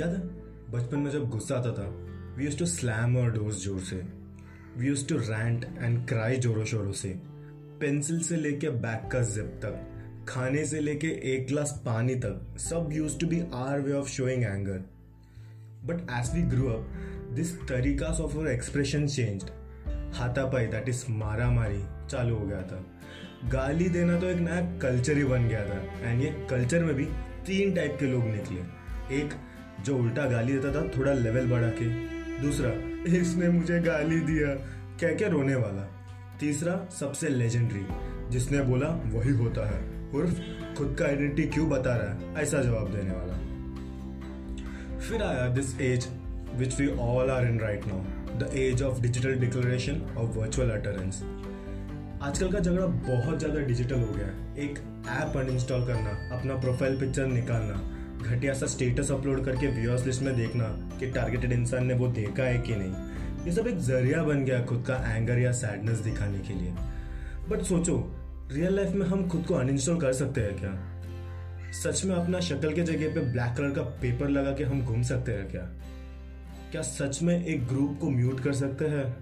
याद है, बचपन में जब गुस्सा आता था we use to slam our doors ज़ोर से। We use to rant and cry जोरों शोरों से। पेंसिल से लेके बैग का जिप तक, खाने से लेके एक ग्लास पानी तक, सब use to be our way of showing anger but as we grow up this तरीकास of our expression change हाथापाई दैट इज़ मारा मारी चालू हो गया था। गाली देना तो एक नया कल्चर ही बन गया था। एंड ये कल्चर में भी तीन टाइप के लोग निकले। एक जो उल्टा गाली देता था, थोड़ा लेवल बढ़ा के दूसरा, इसने मुझे गाली दिया। क्या क्या रोने वाला? तीसरा, सबसे लेजेंडरी जिसने बोला, वही होता है। उर्फ़, खुद का आइडेंटिटी क्यों बता रहा है? ऐसा जवाब देने वाला। फिर आया this age which we all are in right now the age of digital declaration of virtual utterance आजकल का झगड़ा बहुत ज़्यादा डिजिटल हो गया है। एक ऐप अनइंस्टॉल करना, अपना प्रोफ़ाइल पिक्चर निकालना घटिया सा स्टेटस अपलोड करके व्यूअर्स लिस्ट में देखना कि टारगेटेड इंसान ने वो देखा है कि नहीं। ये सब एक ज़रिया बन गया खुद का एंगर या सैडनेस दिखाने के लिए। बट सोचो रियल लाइफ में हम खुद को अनइंस्टॉल कर सकते हैं क्या? सच में अपना शक्ल के जगह पे ब्लैक कलर का पेपर लगा के हम घूम सकते हैं क्या? क्या सच में एक ग्रुप को म्यूट कर सकते हैं?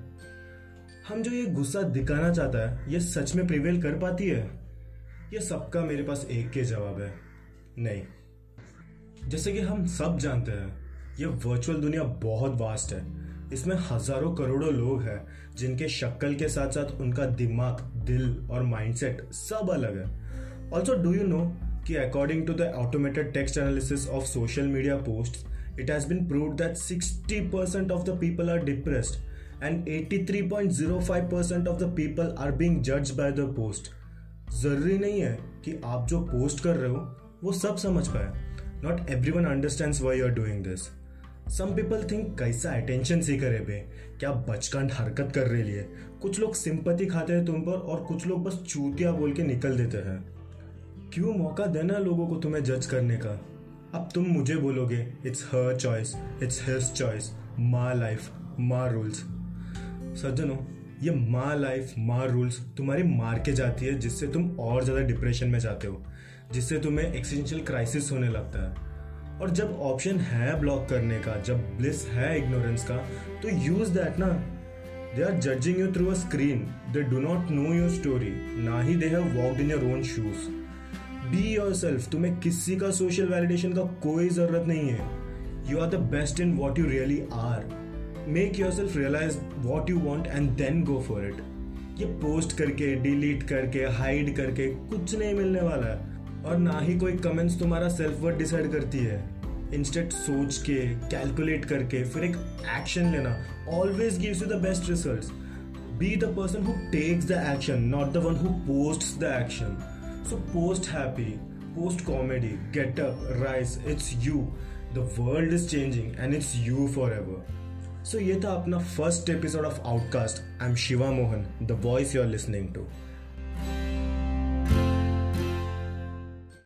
हम जो ये गुस्सा दिखाना चाहता है, ये सच में प्रिवेल कर पाती है? ये सबका मेरे पास एक के जवाब है। नहीं। जैसे कि हम सब जानते हैं, ये वर्चुअल दुनिया बहुत वास्ट है। इसमें हज़ारों करोड़ों लोग हैं, जिनके शक्ल के साथ साथ उनका दिमाग, दिल और माइंडसेट सब अलग है। ऑल्सो डू यू नो कि according to the automated text analysis of social media post it has been prove that 60% of the people are depressed and 83.05% of the people are being judged by the post. ज़रूरी नहीं है कि आप जो post कर रहे हो, वो सब समझ पाए। Not everyone understand why are doing this some people think कैसा अटेंशन सी करे बे? क्या बचकांड हरकत कर रहे लिए? कुछ लोग सिंपति खाते हैं तुम पर और कुछ लोग बस चूतिया बोल के निकल देते हैं। क्यों मौका देना लोगों को तुम्हें जज करने का? अब तुम मुझे बोलोगे it's her choice it's his choice my life my rules सज्जनों, ये माँ लाइफ माँ रूल्स तुम्हारी मार के जाती है, जिससे तुम और ज़्यादा डिप्रेशन में जाते हो। जिससे तुम्हें एक्सटेंशियल क्राइसिस होने लगता है। और जब ऑप्शन है ब्लॉक करने का, जब ब्लिस है इग्नोरेंस का तो यूज़ दैट ना। They are judging you through a screen they do not know your story ना ही they have walked in your own shoes be yourself तुम्हें किसी का सोशल वैलिडेशन का कोई ज़रूरत नहीं है। You are the best in what you really are make yourself realise what you want and then go for it ये post करके डिलीट करके हाइड करके कुछ नहीं मिलने वाला है। और ना ही कोई कमेंट्स तुम्हारा सेल्फ वर्थ डिसाइड करती है। इंस्टेंट सोच के कैलकुलेट करके, फिर एक एक्शन लेना। Always gives you the best results be the person who takes the action not the one who post the action so post happy post comedy get up rise it's you the world is changing and it's you forever so ये था अपना first episode of Outcast I am Shiva Mohan the voice you are listening to